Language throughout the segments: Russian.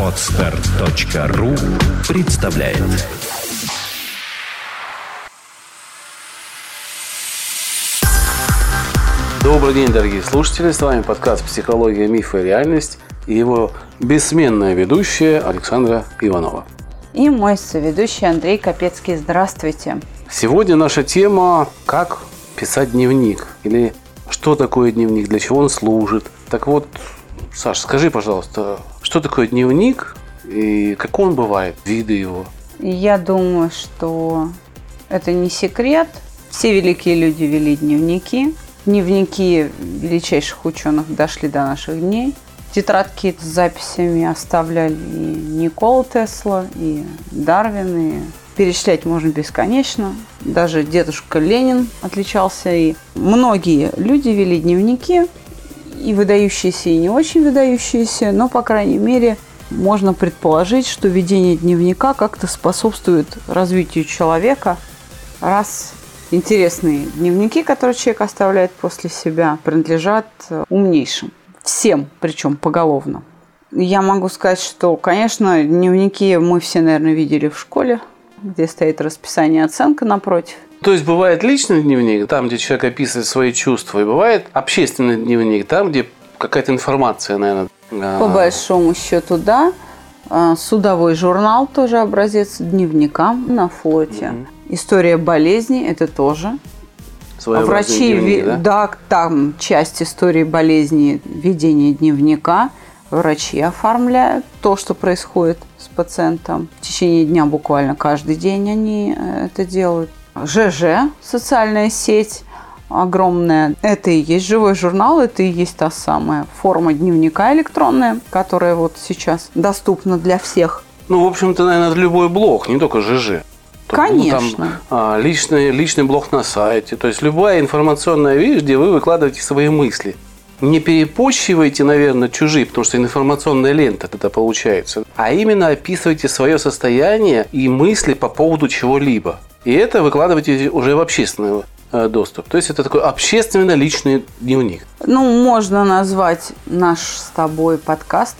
Отстар.ру представляет Добрый день, дорогие слушатели. С вами подкаст «Психология, мифы и реальность» и его бессменная ведущая Александра Иванова. И мой соведущий Андрей Капецкий. Здравствуйте. Сегодня наша тема «Как писать дневник» или «Что такое дневник?», для чего он служит. Так вот, Саш, скажи, пожалуйста, что такое дневник и какой он бывает, виды его? Я думаю, что это не секрет. Все великие люди вели дневники. Дневники величайших ученых дошли до наших дней. Тетрадки с записями оставляли и Никола Тесла, и Дарвин, и перечислять можно бесконечно. Даже дедушка Ленин отличался, и многие люди вели дневники, и выдающиеся, и не очень выдающиеся, но, по крайней мере, можно предположить, что ведение дневника как-то способствует развитию человека, раз интересные дневники, которые человек оставляет после себя, принадлежат умнейшим. Всем, причем поголовно. Я могу сказать, что, конечно, дневники мы все, наверное, видели в школе, где стоит расписание оценка напротив. То есть бывает личный дневник, там, где человек описывает свои чувства, и бывает общественный дневник, там, где какая-то информация, наверное. По большому счету, да. А, Судовой журнал тоже образец дневника на флоте. Угу. История болезни это тоже. Врачи, дневник, да? да, там часть истории болезни, ведение дневника. Врачи оформляют то, что происходит с пациентом. В течение дня буквально каждый день они э, это делают. ЖЖ, социальная сеть огромная. Это и есть живой журнал, это и есть та самая форма дневника электронная, которая вот сейчас доступна для всех. Ну, в общем-то, наверное, любой блог, не только ЖЖ. Конечно. Ну, там, а, личный, личный блог на сайте. То есть любая информационная вещь, где вы выкладываете свои мысли. Не перепощивайте, наверное, чужие, потому что информационная лента это получается. А именно описывайте свое состояние и мысли по поводу чего-либо. И это выкладывайте уже в общественный э, доступ. То есть это такой общественно-личный дневник. Ну, можно назвать наш с тобой подкаст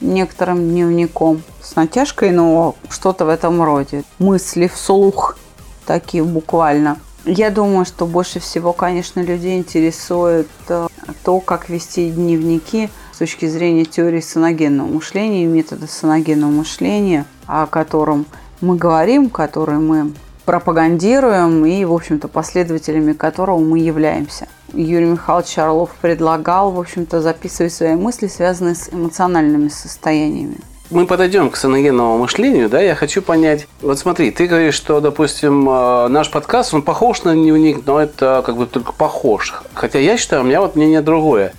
некоторым дневником с натяжкой, но что-то в этом роде. Мысли вслух такие буквально. Я думаю, что больше всего, конечно, людей интересует э, то, как вести дневники с точки зрения теории саногенного мышления и метода саногенного мышления, о котором мы говорим, который мы пропагандируем и, в общем-то, последователями которого мы являемся. Юрий Михайлович Орлов предлагал, в общем-то, записывать свои мысли, связанные с эмоциональными состояниями. Мы подойдем к саногенному мышлению, да, я хочу понять. Вот смотри, ты говоришь, что, допустим, э, наш подкаст, он похож на дневник, но это как бы только похож. Хотя я считаю, у меня вот мнение другое.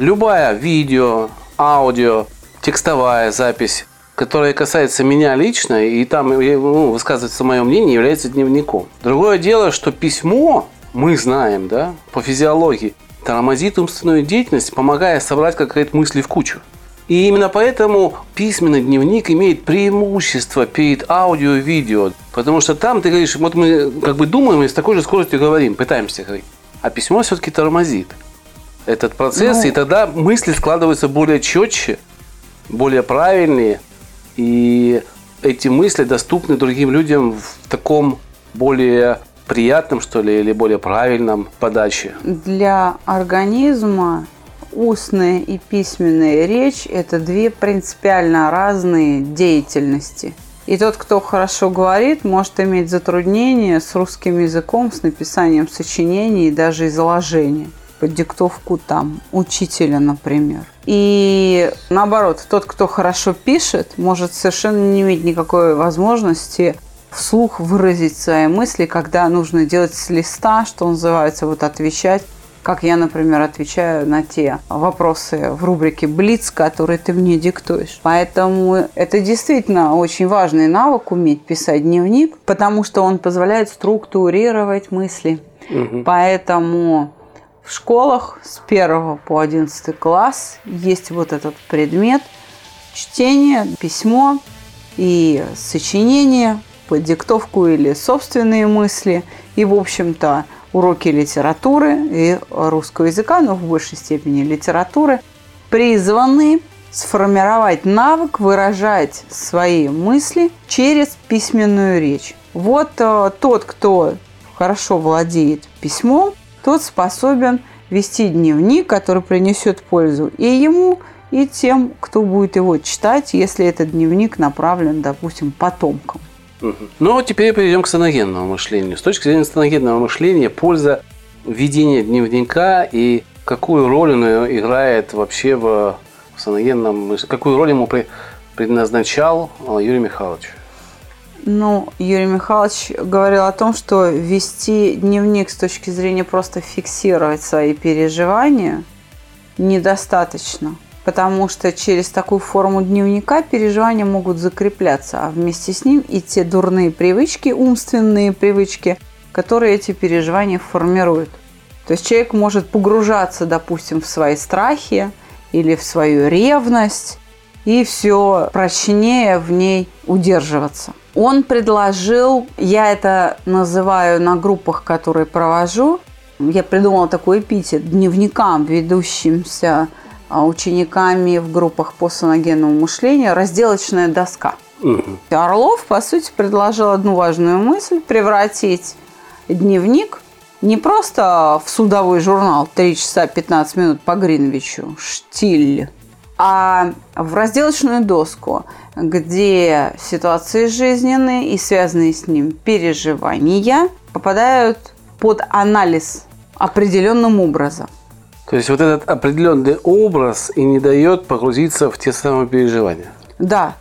Любая видео, аудио, текстовая запись, которая касается меня лично, и там ну, высказывается мое мнение, является дневником. Другое дело, что письмо, мы знаем, да, по физиологии, тормозит умственную деятельность, помогая собрать какие-то мысли в кучу. И именно поэтому письменный дневник имеет преимущество перед аудио и видео. Потому что там ты говоришь, вот мы как бы думаем и с такой же скоростью говорим, пытаемся говорить. А письмо все-таки тормозит этот процесс, ну, и тогда мысли складываются более четче, более правильные, и эти мысли доступны другим людям в таком более приятном, что ли, или более правильном подаче. Для организма устная и письменная речь – это две принципиально разные деятельности. И тот, кто хорошо говорит, может иметь затруднения с русским языком, с написанием сочинений и даже изложения под диктовку там учителя, например. И наоборот, тот, кто хорошо пишет, может совершенно не иметь никакой возможности вслух выразить свои мысли, когда нужно делать с листа, что называется, вот отвечать как я, например, отвечаю на те вопросы в рубрике «Блиц», которые ты мне диктуешь. Поэтому это действительно очень важный навык уметь писать дневник, потому что он позволяет структурировать мысли. Угу. Поэтому в школах с 1 по 11 класс есть вот этот предмет чтение, письмо и сочинение под диктовку или собственные мысли. И, в общем-то, уроки литературы и русского языка, но в большей степени литературы, призваны сформировать навык выражать свои мысли через письменную речь. Вот э, тот, кто хорошо владеет письмом, тот способен вести дневник, который принесет пользу и ему, и тем, кто будет его читать, если этот дневник направлен, допустим, потомкам. Ну, теперь перейдем к саногенному мышлению. С точки зрения саногенного мышления, польза ведения дневника и какую роль он играет вообще в саногенном мышлении, какую роль ему предназначал а, Юрий Михайлович? Ну, Юрий Михайлович говорил о том, что вести дневник с точки зрения просто фиксировать свои переживания недостаточно. Потому что через такую форму дневника переживания могут закрепляться, а вместе с ним и те дурные привычки, умственные привычки, которые эти переживания формируют. То есть человек может погружаться, допустим, в свои страхи или в свою ревность, и все прочнее в ней удерживаться. Он предложил, я это называю на группах, которые провожу, я придумала такой эпитет, дневникам, ведущимся а, учениками в группах по саногенному мышлению, разделочная доска. Угу. Орлов, по сути, предложил одну важную мысль – превратить дневник не просто в судовой журнал 3 часа 15 минут по Гринвичу, штиль, а в разделочную доску, где ситуации жизненные и связанные с ним переживания попадают под анализ определенным образом. То есть вот этот определенный образ и не дает погрузиться в те самые переживания. Да.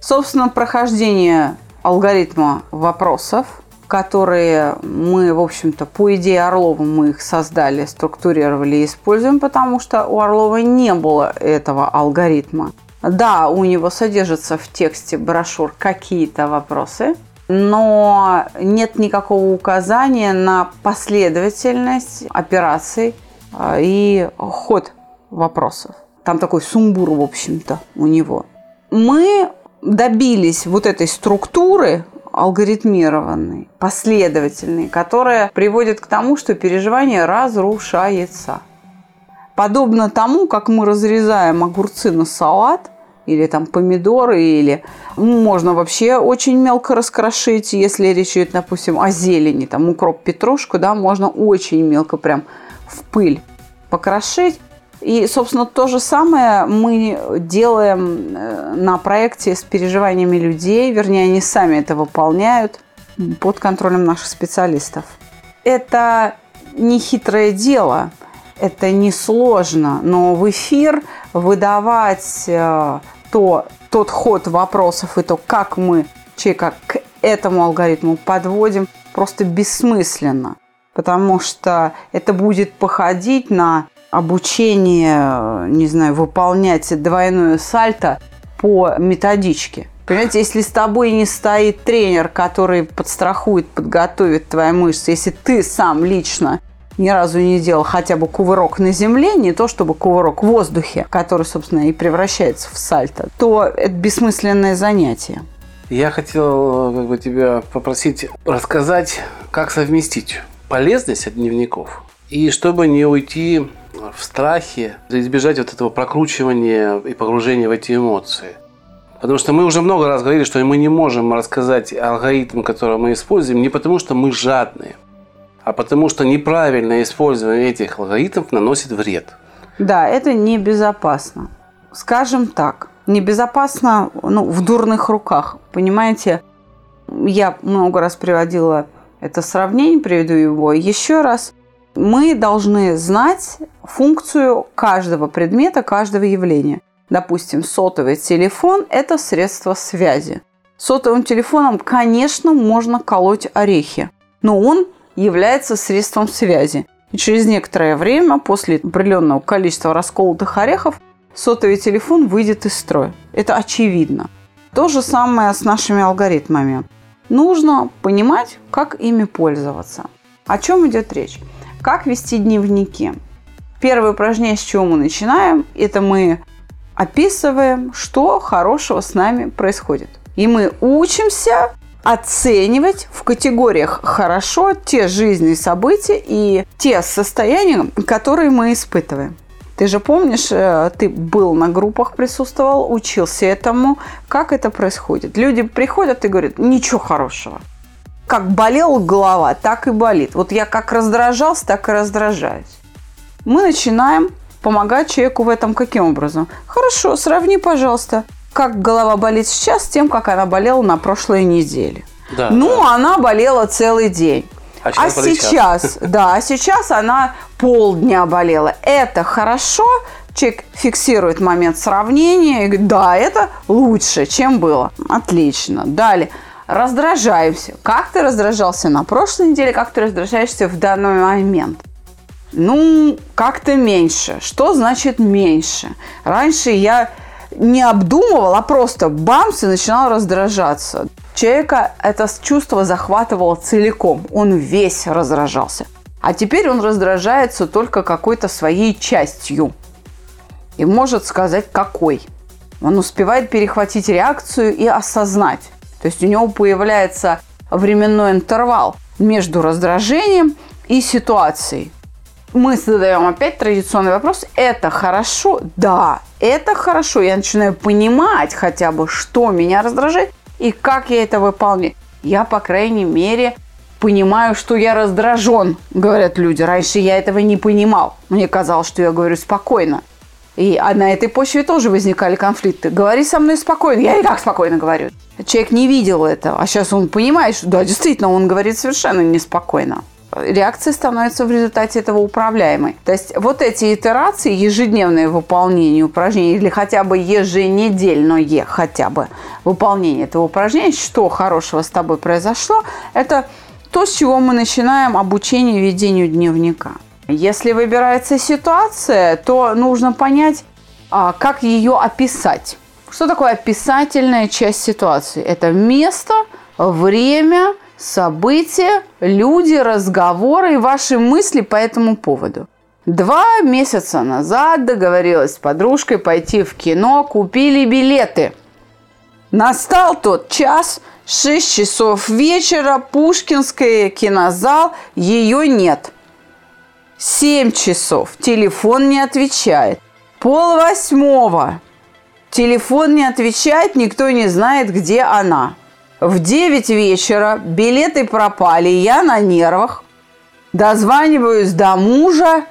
Собственно, прохождение алгоритма вопросов – которые мы, в общем-то, по идее Орлова мы их создали, структурировали и используем, потому что у Орлова не было этого алгоритма. Да, у него содержатся в тексте брошюр какие-то вопросы, но нет никакого указания на последовательность операций а, и ход вопросов. Там такой сумбур, в общем-то, у него. Мы добились вот этой структуры алгоритмированный, последовательный, которая приводит к тому, что переживание разрушается. Подобно тому, как мы разрезаем огурцы на салат, или там помидоры, или можно вообще очень мелко раскрошить, если речь идет, допустим, о зелени, там укроп, петрушку, да, можно очень мелко прям в пыль покрошить. И, собственно, то же самое мы делаем э, на проекте с переживаниями людей, вернее, они сами это выполняют под контролем наших специалистов. Это не хитрое дело, это не сложно, но в эфир выдавать э, то, тот ход вопросов и то, как мы человека к этому алгоритму подводим, просто бессмысленно, потому что это будет походить на обучение, не знаю, выполнять двойное сальто по методичке. Понимаете, если с тобой не стоит тренер, который подстрахует, подготовит твои мышцы, если ты сам лично ни разу не делал хотя бы кувырок на земле, не то чтобы кувырок в воздухе, который, собственно, и превращается в сальто, то это бессмысленное занятие. Я хотел как бы, тебя попросить рассказать, как совместить полезность от дневников и чтобы не уйти в страхе, избежать вот этого прокручивания и погружения в эти эмоции. Потому что мы уже много раз говорили, что мы не можем рассказать алгоритм, который мы используем, не потому что мы жадные, а потому что неправильное использование этих алгоритмов наносит вред. Да, это небезопасно. Скажем так, небезопасно ну, в дурных руках. Понимаете, я много раз приводила это сравнение, приведу его еще раз мы должны знать функцию каждого предмета, каждого явления. Допустим, сотовый телефон – это средство связи. Сотовым телефоном, конечно, можно колоть орехи, но он является средством связи. И через некоторое время, после определенного количества расколотых орехов, сотовый телефон выйдет из строя. Это очевидно. То же самое с нашими алгоритмами. Нужно понимать, как ими пользоваться. О чем идет речь? Как вести дневники? Первое упражнение, с чего мы начинаем, это мы описываем, что хорошего с нами происходит. И мы учимся оценивать в категориях хорошо те жизненные события и те состояния, которые мы испытываем. Ты же помнишь, э, ты был на группах, присутствовал, учился этому. Как это происходит? Люди приходят и говорят, ничего хорошего. Как болела голова, так и болит. Вот я как раздражался, так и раздражаюсь. Мы начинаем помогать человеку в этом каким образом? Хорошо, сравни, пожалуйста, как голова болит сейчас тем, как она болела на прошлой неделе. Да, ну, да. она болела целый день. А А сейчас, да, а сейчас она полдня болела. Это хорошо. Человек фиксирует момент сравнения и говорит, да, это лучше, чем было. Отлично. Далее. Раздражаемся. Как ты раздражался на прошлой неделе, как ты раздражаешься в данный момент? Ну, как-то меньше. Что значит меньше? Раньше я не обдумывал, а просто бамс и начинал раздражаться. Человека это чувство захватывало целиком. Он весь раздражался. А теперь он раздражается только какой-то своей частью. И может сказать, какой. Он успевает перехватить реакцию и осознать. То есть у него появляется временной интервал между раздражением и ситуацией. Мы задаем опять традиционный вопрос. Это хорошо? Да, это хорошо. Я начинаю понимать хотя бы, что меня раздражает и как я это выполняю. Я, по крайней мере, понимаю, что я раздражен, говорят люди. Раньше я этого не понимал. Мне казалось, что я говорю спокойно. И а на этой почве тоже возникали конфликты. Говори со мной спокойно. Я и как спокойно говорю. Человек не видел этого. А сейчас он понимает, что да, действительно, он говорит совершенно неспокойно. Реакция становится в результате этого управляемой. То есть вот эти итерации, ежедневное выполнение упражнений или хотя бы еженедельное хотя бы выполнение этого упражнения, что хорошего с тобой произошло, это то, с чего мы начинаем обучение ведению дневника. Если выбирается ситуация, то нужно понять, а, как ее описать. Что такое описательная часть ситуации? Это место, время, события, люди, разговоры и ваши мысли по этому поводу. Два месяца назад договорилась с подружкой пойти в кино, купили билеты. Настал тот час, 6 часов вечера, Пушкинская, кинозал, ее нет. 7 часов, телефон не отвечает. Пол восьмого, телефон не отвечает, никто не знает, где она. В 9 вечера билеты пропали, я на нервах. Дозваниваюсь до мужа,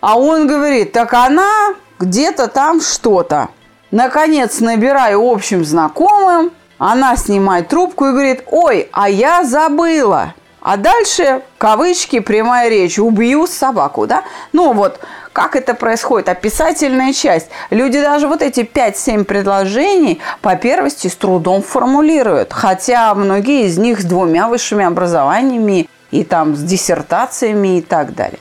а он говорит, так она где-то там что-то. Наконец набираю общим знакомым, она снимает трубку и говорит, ой, а я забыла. А дальше, кавычки, прямая речь, убью собаку, да? Ну вот, как это происходит? Описательная часть. Люди даже вот эти 5-7 предложений по первости с трудом формулируют. Хотя многие из них с двумя высшими образованиями и там с диссертациями и так далее.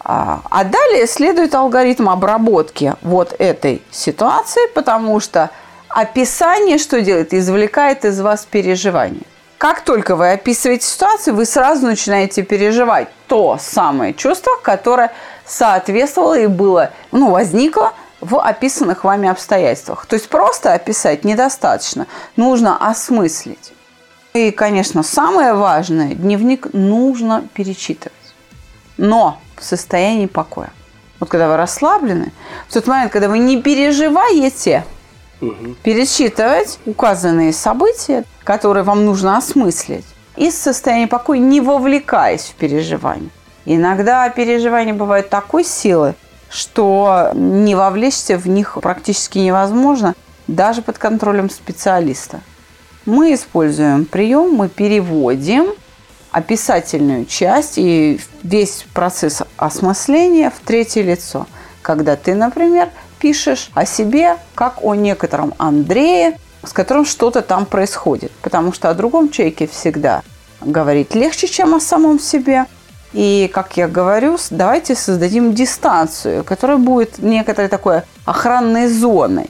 А, а далее следует алгоритм обработки вот этой ситуации, потому что описание что делает? Извлекает из вас переживания. Как только вы описываете ситуацию, вы сразу начинаете переживать то самое чувство, которое соответствовало и было, ну, возникло в описанных вами обстоятельствах. То есть просто описать недостаточно, нужно осмыслить. И, конечно, самое важное, дневник нужно перечитывать. Но в состоянии покоя. Вот когда вы расслаблены, в тот момент, когда вы не переживаете, пересчитывать указанные события, которые вам нужно осмыслить, из состояния покоя, не вовлекаясь в переживания. Иногда переживания бывают такой силы, что не вовлечься в них практически невозможно, даже под контролем специалиста. Мы используем прием, мы переводим описательную часть и весь процесс осмысления в третье лицо. Когда ты, например, пишешь о себе, как о некотором Андрее, с которым что-то там происходит. Потому что о другом человеке всегда говорить легче, чем о самом себе. И, как я говорю, давайте создадим дистанцию, которая будет некоторой такой охранной зоной.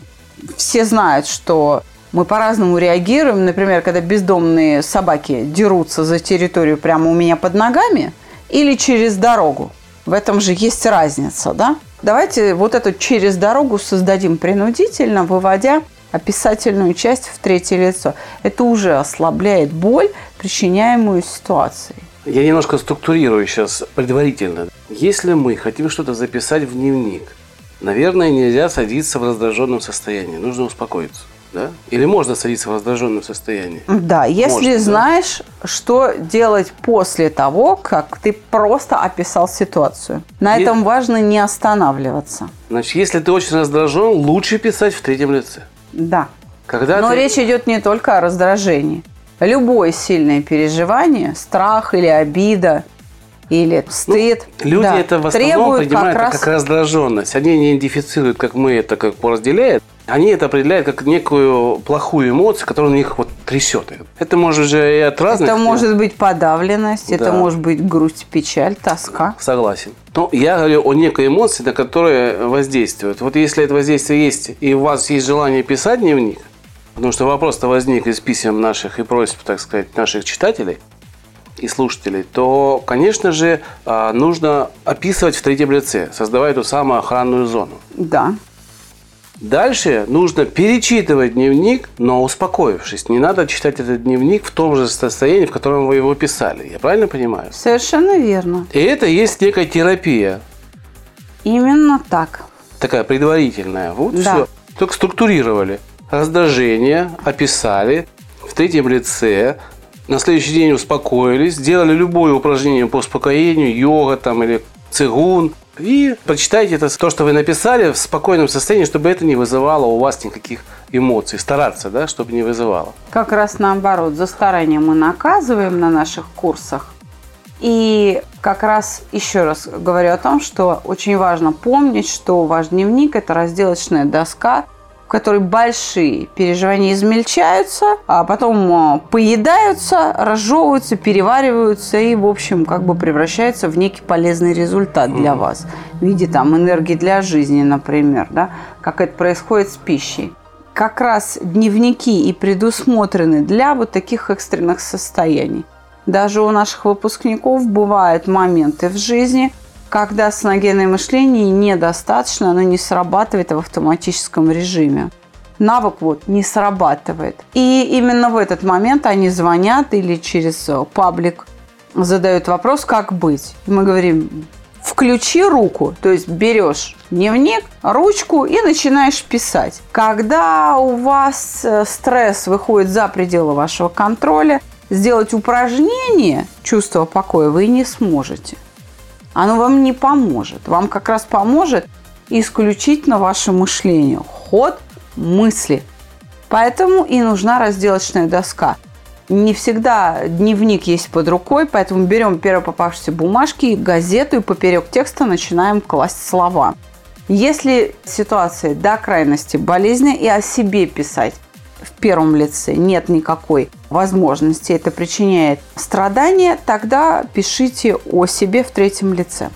Все знают, что мы по-разному реагируем. Например, когда бездомные собаки дерутся за территорию прямо у меня под ногами или через дорогу. В этом же есть разница, да? Давайте вот эту через дорогу создадим принудительно, выводя описательную часть в третье лицо. Это уже ослабляет боль, причиняемую ситуацией. Я немножко структурирую сейчас предварительно. Если мы хотим что-то записать в дневник, наверное, нельзя садиться в раздраженном состоянии. Нужно успокоиться. Да? Или можно садиться в раздраженном состоянии? Да, если Можно, да. знаешь, что делать после того, как ты просто описал ситуацию. На И- этом важно не останавливаться. Значит, если ты очень раздражен, лучше писать в третьем лице. Да. Когда Но ты- речь идет не только о раздражении. Любое сильное переживание, страх или обида, или стыд, Ну, Люди да, это в основном принимают как как, раз раздраженность. Они не идентифицируют, как мы это как разделяем. Они это определяют как некую плохую эмоцию, которая у них вот трясет. Это может же и от разных... Это может быть подавленность, это Да. может быть грусть, печаль, тоска. Согласен. Но я говорю о некой эмоции, на которые воздействуют. Вот если это воздействие есть, и у вас есть желание писать дневник, потому что вопрос-то возник из писем наших и просьб, так сказать, наших читателей и слушателей, то, конечно же, а, нужно описывать в третьем лице, создавая эту самую охранную зону. Да. Дальше нужно перечитывать дневник, но успокоившись. Не надо читать этот дневник в том же состоянии, в котором вы его писали. Я правильно понимаю? Совершенно верно. И это есть некая терапия, Именно так. такая предварительная. Вот Да. все. Только структурировали. Раздражение, описали в третьем лице. На следующий день успокоились, сделали любое упражнение по успокоению, йога там или цигун. И прочитайте это, то, что вы написали в спокойном состоянии, чтобы это не вызывало у вас никаких эмоций. Стараться, да, чтобы не вызывало. Как раз наоборот, за старание мы наказываем на наших курсах. И как раз еще раз говорю о том, что очень важно помнить, что ваш дневник – это разделочная доска, которой большие переживания измельчаются, а потом э, поедаются, разжевываются, перевариваются и, в общем, как бы превращаются в некий полезный результат для вас в виде там энергии для жизни, например, да, как это происходит с пищей как раз дневники и предусмотрены для вот таких экстренных состояний. Даже у наших выпускников бывают моменты в жизни, когда соногенное мышление недостаточно, оно не срабатывает в автоматическом режиме. Навык вот не срабатывает. И именно в этот момент они звонят или через э, паблик задают вопрос, как быть. И мы говорим, включи руку, то есть берешь дневник, ручку и начинаешь писать. Когда у вас э, стресс выходит за пределы вашего контроля, сделать упражнение чувства покоя вы не сможете. Оно вам не поможет. Вам как раз поможет исключительно ваше мышление, ход мысли. Поэтому и нужна разделочная доска. Не всегда дневник есть под рукой, поэтому берем первые попавшиеся бумажки, газету и поперек текста начинаем класть слова. Если ситуация до крайности болезненная и о себе писать в первом лице нет никакой возможности, это причиняет страдания, тогда пишите о себе в третьем лице.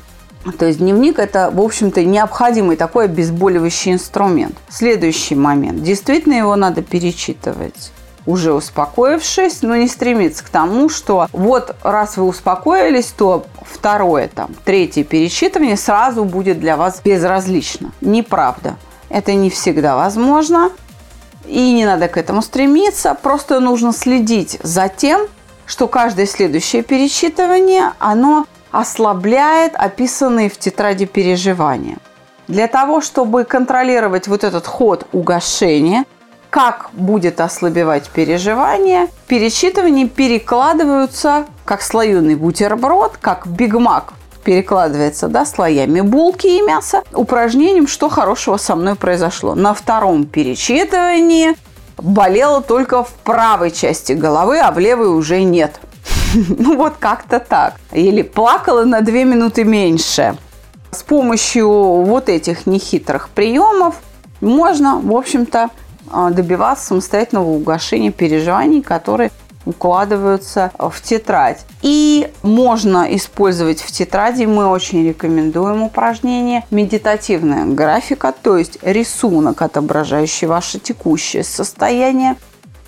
То есть дневник – это, в общем-то, необходимый такой обезболивающий инструмент. Следующий момент. Действительно его надо перечитывать уже успокоившись, но не стремиться к тому, что вот раз вы успокоились, то второе, там, третье перечитывание сразу будет для вас безразлично. Неправда. Это не всегда возможно. И не надо к этому стремиться. Просто нужно следить за тем, что каждое следующее перечитывание, оно ослабляет описанные в тетради переживания. Для того, чтобы контролировать вот этот ход угошения, как будет ослабевать переживание, перечитывания перекладываются как слоеный бутерброд, как бигмак перекладывается да, слоями булки и мяса, упражнением «Что хорошего со мной произошло?». На втором перечитывании болело только в правой части головы, а в левой уже нет. Ну вот как-то так. Или плакала на две минуты меньше. С помощью вот этих нехитрых приемов можно, в общем-то, а, добиваться самостоятельного угошения переживаний, которые укладываются в тетрадь. И можно использовать в тетради, мы очень рекомендуем упражнение медитативная графика, то есть рисунок, отображающий ваше текущее состояние,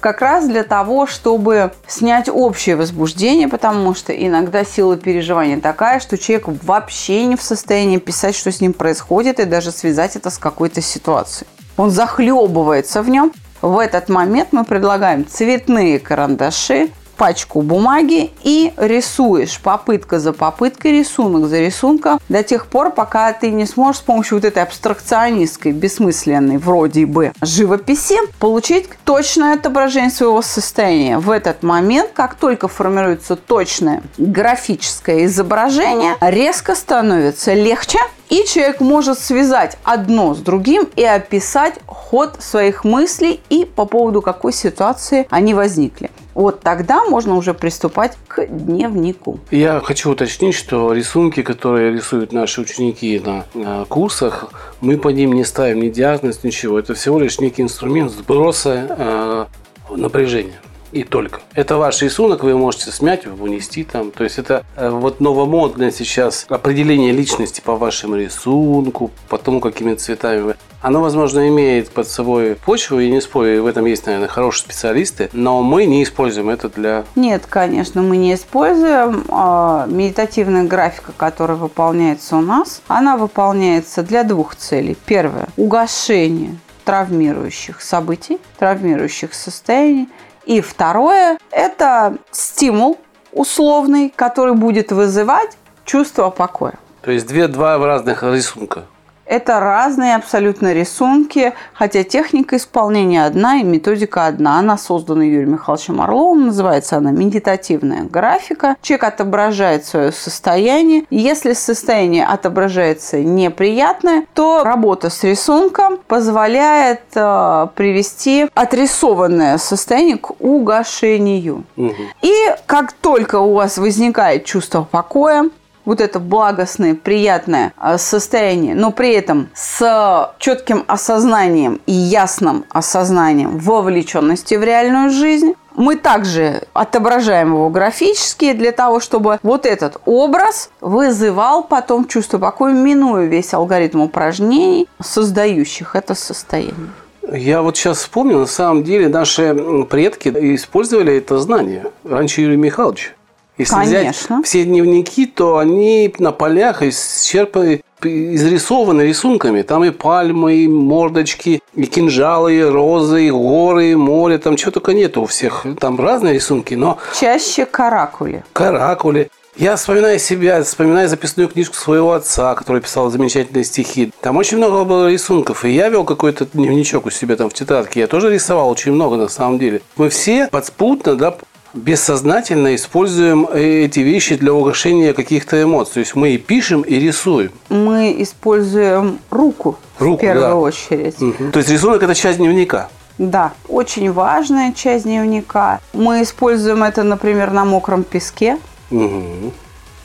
как раз для того, чтобы снять общее возбуждение, потому что иногда сила переживания такая, что человек вообще не в состоянии писать, что с ним происходит, и даже связать это с какой-то ситуацией. Он захлебывается в нем. В этот момент мы предлагаем цветные карандаши, пачку бумаги и рисуешь попытка за попыткой, рисунок за рисунком до тех пор, пока ты не сможешь с помощью вот этой абстракционистской, бессмысленной вроде бы живописи получить точное отображение своего состояния. В этот момент, как только формируется точное графическое изображение, резко становится легче и человек может связать одно с другим и описать ход своих мыслей и по поводу какой ситуации они возникли. Вот тогда можно уже приступать к дневнику. Я хочу уточнить, что рисунки, которые рисуют наши ученики на, на курсах, мы по ним не ставим ни диагноз, ничего. Это всего лишь некий инструмент сброса э, напряжения и только. Это ваш рисунок, вы можете смять, унести там. То есть это э, вот новомодное сейчас определение личности по вашему рисунку, по тому, какими цветами вы. Оно, возможно, имеет под собой почву, и не спорю, в этом есть, наверное, хорошие специалисты, но мы не используем это для... Нет, конечно, мы не используем. А, медитативная графика, которая выполняется у нас, она выполняется для двух целей. Первое – угошение травмирующих событий, травмирующих состояний – и второе – это стимул условный, который будет вызывать чувство покоя. То есть две, два разных рисунка. Это разные абсолютно рисунки, хотя техника исполнения одна и методика одна. Она создана Юрием Михайловичем Орловым, называется она медитативная графика. Человек отображает свое состояние. Если состояние отображается неприятное, то работа с рисунком позволяет э, привести отрисованное состояние к угошению. Угу. И как только у вас возникает чувство покоя, вот это благостное, приятное а, состояние, но при этом с четким осознанием и ясным осознанием вовлеченности в реальную жизнь, мы также отображаем его графически для того, чтобы вот этот образ вызывал потом чувство покоя, минуя весь алгоритм упражнений, создающих это состояние. Я вот сейчас вспомнил, на самом деле наши предки использовали это знание раньше Юрия Михайловича. Если Конечно. взять все дневники, то они на полях исчерпаны, изрисованы рисунками. Там и пальмы, и мордочки, и кинжалы, и розы, и горы, и море. Там чего только нету у всех. Там разные рисунки, но... Чаще каракули. Каракули. Я вспоминаю себя, вспоминаю записную книжку своего отца, который писал замечательные стихи. Там очень много было рисунков, и я вел какой-то дневничок у себя там в тетрадке. Я тоже рисовал очень много на самом деле. Мы все подспутно, да, бессознательно используем эти вещи для угошения каких-то эмоций. То есть мы и пишем, и рисуем. Мы используем руку, руку в первую да. очередь. Угу. То есть рисунок – это часть дневника. Да, очень важная часть дневника. Мы используем это, например, на мокром песке. Угу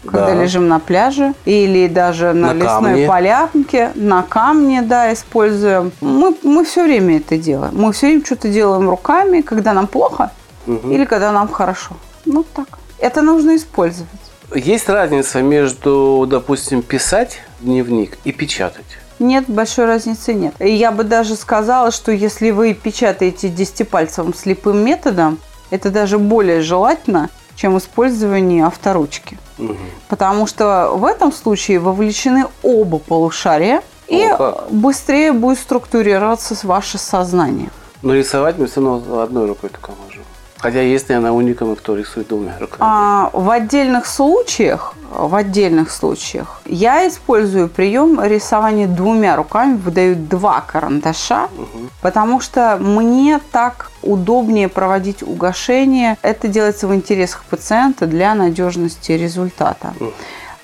когда да. лежим на пляже или даже на, на лесной камне. полянке, на камне, да, используем. Мы, мы все время это делаем. Мы все время что-то делаем руками, когда нам плохо, угу. или когда нам хорошо. Ну так. Это нужно использовать. Есть разница между, допустим, писать дневник и печатать? Нет, большой разницы нет. Я бы даже сказала, что если вы печатаете десятипальцевым слепым методом, это даже более желательно, чем использование авторучки. Угу. Потому что в этом случае вовлечены оба полушария, и О, быстрее будет структурироваться ваше сознание. Но рисовать мы все равно одной рукой только можем. Хотя есть, наверное, уникамы, кто рисует двумя руками. А, в отдельных случаях, в отдельных случаях я использую прием рисования двумя руками, выдаю два карандаша, угу. потому что мне так удобнее проводить угошение. Это делается в интересах пациента для надежности результата. Угу.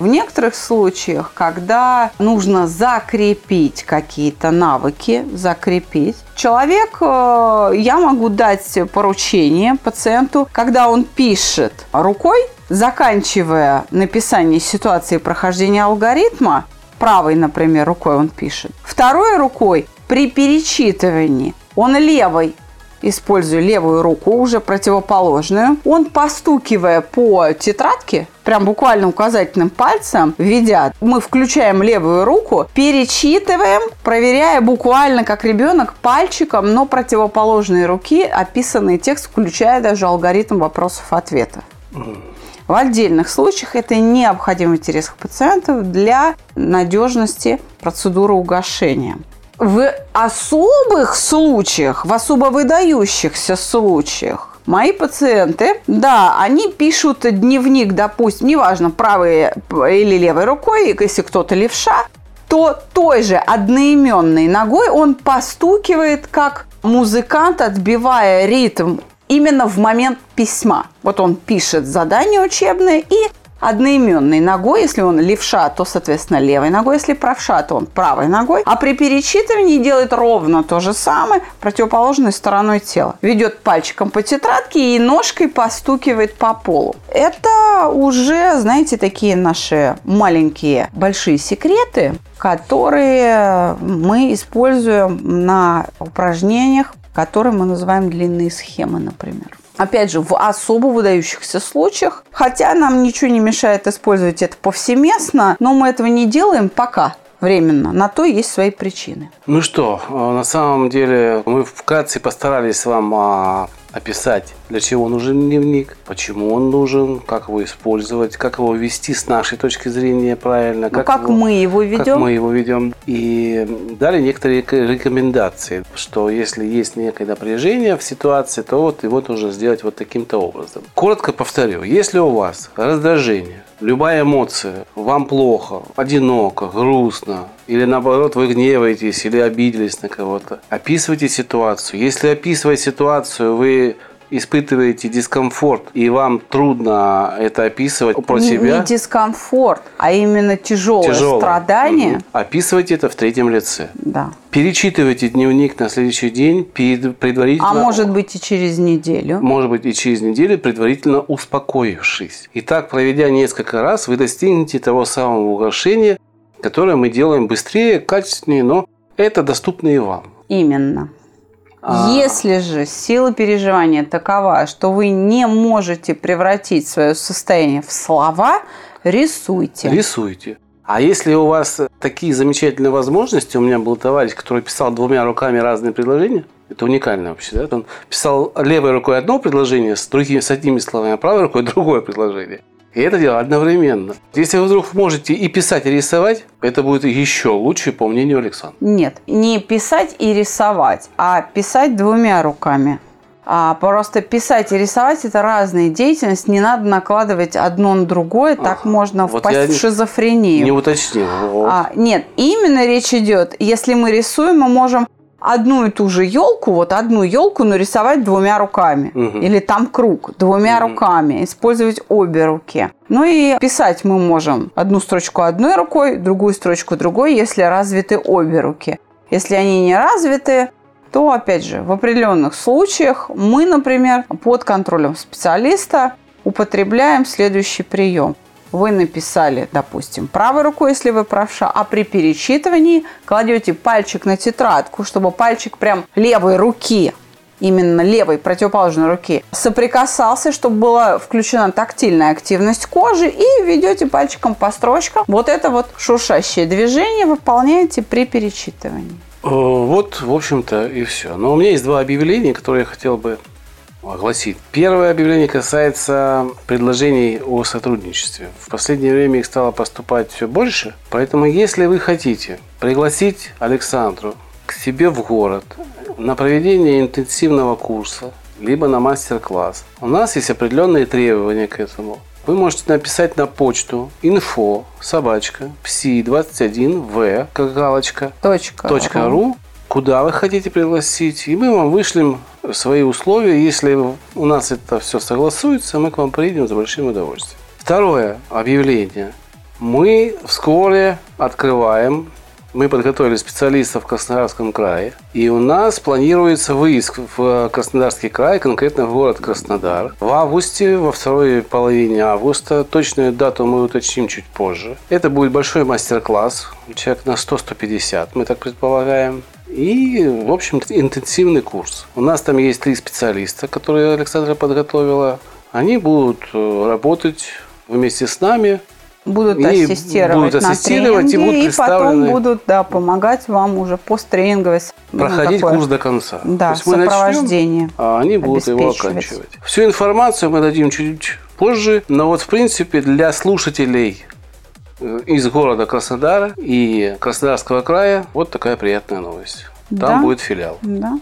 В некоторых случаях, когда нужно закрепить какие-то навыки, закрепить, человек, э, я могу дать поручение пациенту, когда он пишет рукой, заканчивая написание ситуации прохождения алгоритма, правой, например, рукой он пишет, второй рукой при перечитывании он левой используя левую руку, уже противоположную, он, постукивая по тетрадке, прям буквально указательным пальцем, ведя, мы включаем левую руку, перечитываем, проверяя буквально как ребенок пальчиком, но противоположные руки описанный текст, включая даже алгоритм вопросов-ответов. В отдельных случаях это необходимый интерес пациентов для надежности процедуры угошения. В особых случаях, в особо выдающихся случаях, Мои пациенты, да, они пишут дневник, допустим, неважно, правой или левой рукой, если кто-то левша, то той же одноименной ногой он постукивает как музыкант, отбивая ритм именно в момент письма. Вот он пишет задание учебное и одноименной ногой, если он левша, то, соответственно, левой ногой, если правша, то он правой ногой. А при перечитывании делает ровно то же самое противоположной стороной тела. Ведет пальчиком по тетрадке и ножкой постукивает по полу. Это уже, знаете, такие наши маленькие большие секреты, которые мы используем на упражнениях, которые мы называем длинные схемы, например. Опять же, в особо выдающихся случаях, хотя нам ничего не мешает использовать это повсеместно, но мы этого не делаем пока временно. На то есть свои причины. Ну что, э, на самом деле мы вкратце постарались вам а, описать, для чего нужен дневник, почему он нужен, как его использовать, как его вести с нашей точки зрения правильно. Ну, как, как его, мы его ведем. Как мы его ведем. И дали некоторые рекомендации, что если есть некое напряжение в ситуации, то вот его нужно сделать вот таким-то образом. Коротко повторю, если у вас раздражение, любая эмоция, вам плохо, одиноко, грустно, или наоборот вы гневаетесь или обиделись на кого-то, описывайте ситуацию. Если описывая ситуацию, вы испытываете дискомфорт, и вам трудно это описывать про не, себя. Не дискомфорт, а именно тяжелое, тяжелое. страдание. Угу. Описывайте это в третьем лице. Да. Перечитывайте дневник на следующий день предварительно. А может быть и через неделю. Может быть и через неделю, предварительно успокоившись. И так, проведя несколько раз, вы достигнете того самого угошения, которое мы делаем быстрее, качественнее, но это доступно и вам. Именно. А... Если же сила переживания такова, что вы не можете превратить свое состояние в слова, рисуйте. Рисуйте. А если у вас такие замечательные возможности, у меня был товарищ, который писал двумя руками разные предложения, это уникально вообще, да? Он писал левой рукой одно предложение с другими, с одними словами, а правой рукой другое предложение. И это дело одновременно. Если вы вдруг можете и писать, и рисовать, это будет еще лучше, по мнению Александра. Нет, не писать и рисовать, а писать двумя руками. А просто писать и рисовать это разные деятельности, не надо накладывать одно на другое, так ага. можно вот впасть в шизофрению. Не уточнил. Вот. А, нет, именно речь идет, если мы рисуем, мы можем одну и ту же елку, вот одну елку нарисовать двумя руками. Угу. Или там круг двумя угу. руками, использовать обе руки. Ну и писать мы можем одну строчку одной рукой, другую строчку другой, если развиты обе руки. Если они не развиты, то, опять же, в определенных случаях мы, например, под контролем специалиста употребляем следующий прием вы написали, допустим, правой рукой, если вы правша, а при перечитывании кладете пальчик на тетрадку, чтобы пальчик прям левой руки именно левой противоположной руки соприкасался, чтобы была включена тактильная активность кожи и ведете пальчиком по строчкам. Вот это вот шуршащее движение выполняете при перечитывании. Э, вот, в общем-то, и все. Но у меня есть два объявления, которые я хотел бы гласит. Первое объявление касается предложений о сотрудничестве. В последнее время их стало поступать все больше, поэтому если вы хотите пригласить Александру к себе в город на проведение интенсивного курса, либо на мастер-класс, у нас есть определенные требования к этому. Вы можете написать на почту info собачка psi21v как галочка точка, точка ру куда вы хотите пригласить, и мы вам вышлем свои условия. Если у нас это все согласуется, мы к вам приедем с большим удовольствием. Второе объявление. Мы вскоре открываем мы подготовили специалистов в Краснодарском крае. И у нас планируется выезд в Краснодарский край, конкретно в город Краснодар. В августе, во второй половине августа. Точную дату мы уточним чуть позже. Это будет большой мастер-класс. Человек на 100-150, мы так предполагаем. И, в общем-то, интенсивный курс. У нас там есть три специалиста, которые Александра подготовила. Они будут э, работать вместе с нами. Будут и ассистировать, будут ассистировать на тренинге, и, будут и потом будут да, помогать вам уже посттренингово. Ну, Проходить ну, курс до конца. Да, То есть мы начнем, а они будут его оканчивать. Всю информацию мы дадим чуть позже, но вот в принципе для слушателей из города Краснодара и Краснодарского края. Вот такая приятная новость. Там да. будет филиал. Да.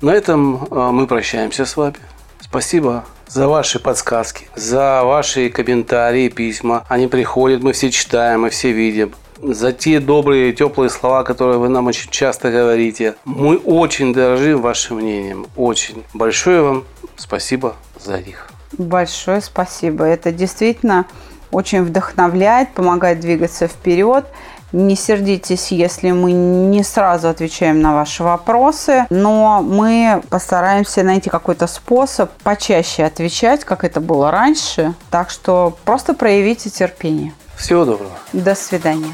На этом э, мы прощаемся с вами. Спасибо за ваши подсказки, за ваши комментарии, письма. Они приходят, мы все читаем, мы все видим. За те добрые, теплые слова, которые вы нам очень часто говорите. Мы очень дорожим вашим мнением. Очень. Большое вам спасибо за них. Большое спасибо. Это действительно очень вдохновляет, помогает двигаться вперед. Не сердитесь, если мы не сразу отвечаем на ваши вопросы, но мы постараемся найти какой-то способ почаще отвечать, как это было раньше. Так что просто проявите терпение. Всего доброго. До свидания.